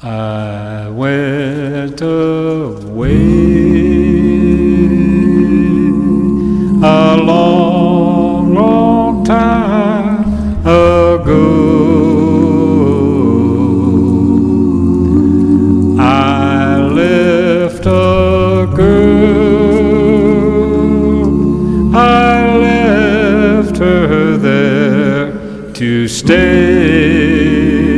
I went away a long, long time ago. I left a girl, I left her there to stay.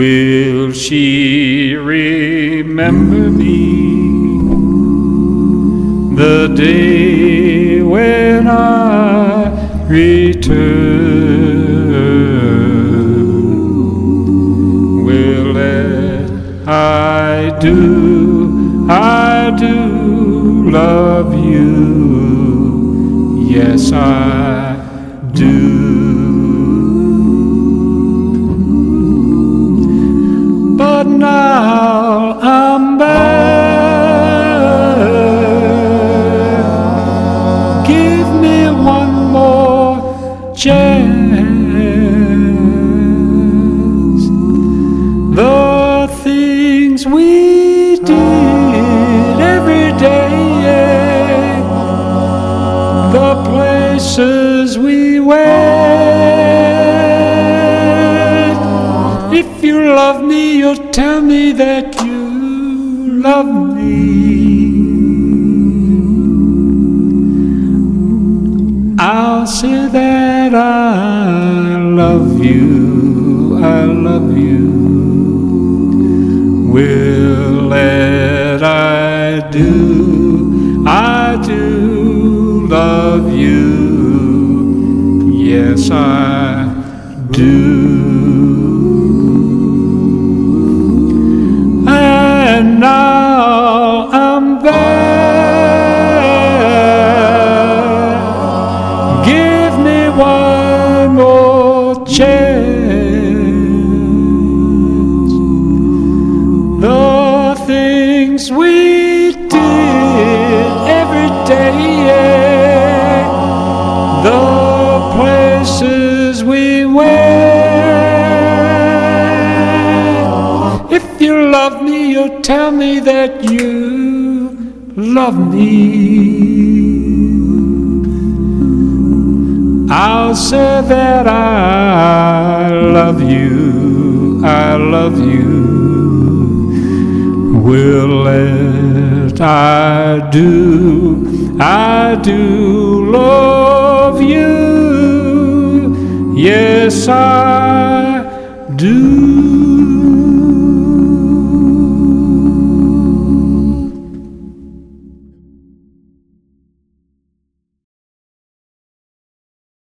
Will she remember me the day when I return? Will it? I do, I do love you. Yes, I do. Things we did every day, the places we went. If you love me, you'll tell me that you love me. I'll say that I love you, I love you. Will that I do, I do love you. Yes, I do. And now I'm back. Give me one more chance. Tell me that you love me. I'll say that I love you, I love you. Will it? I do, I do love you. Yes, I do.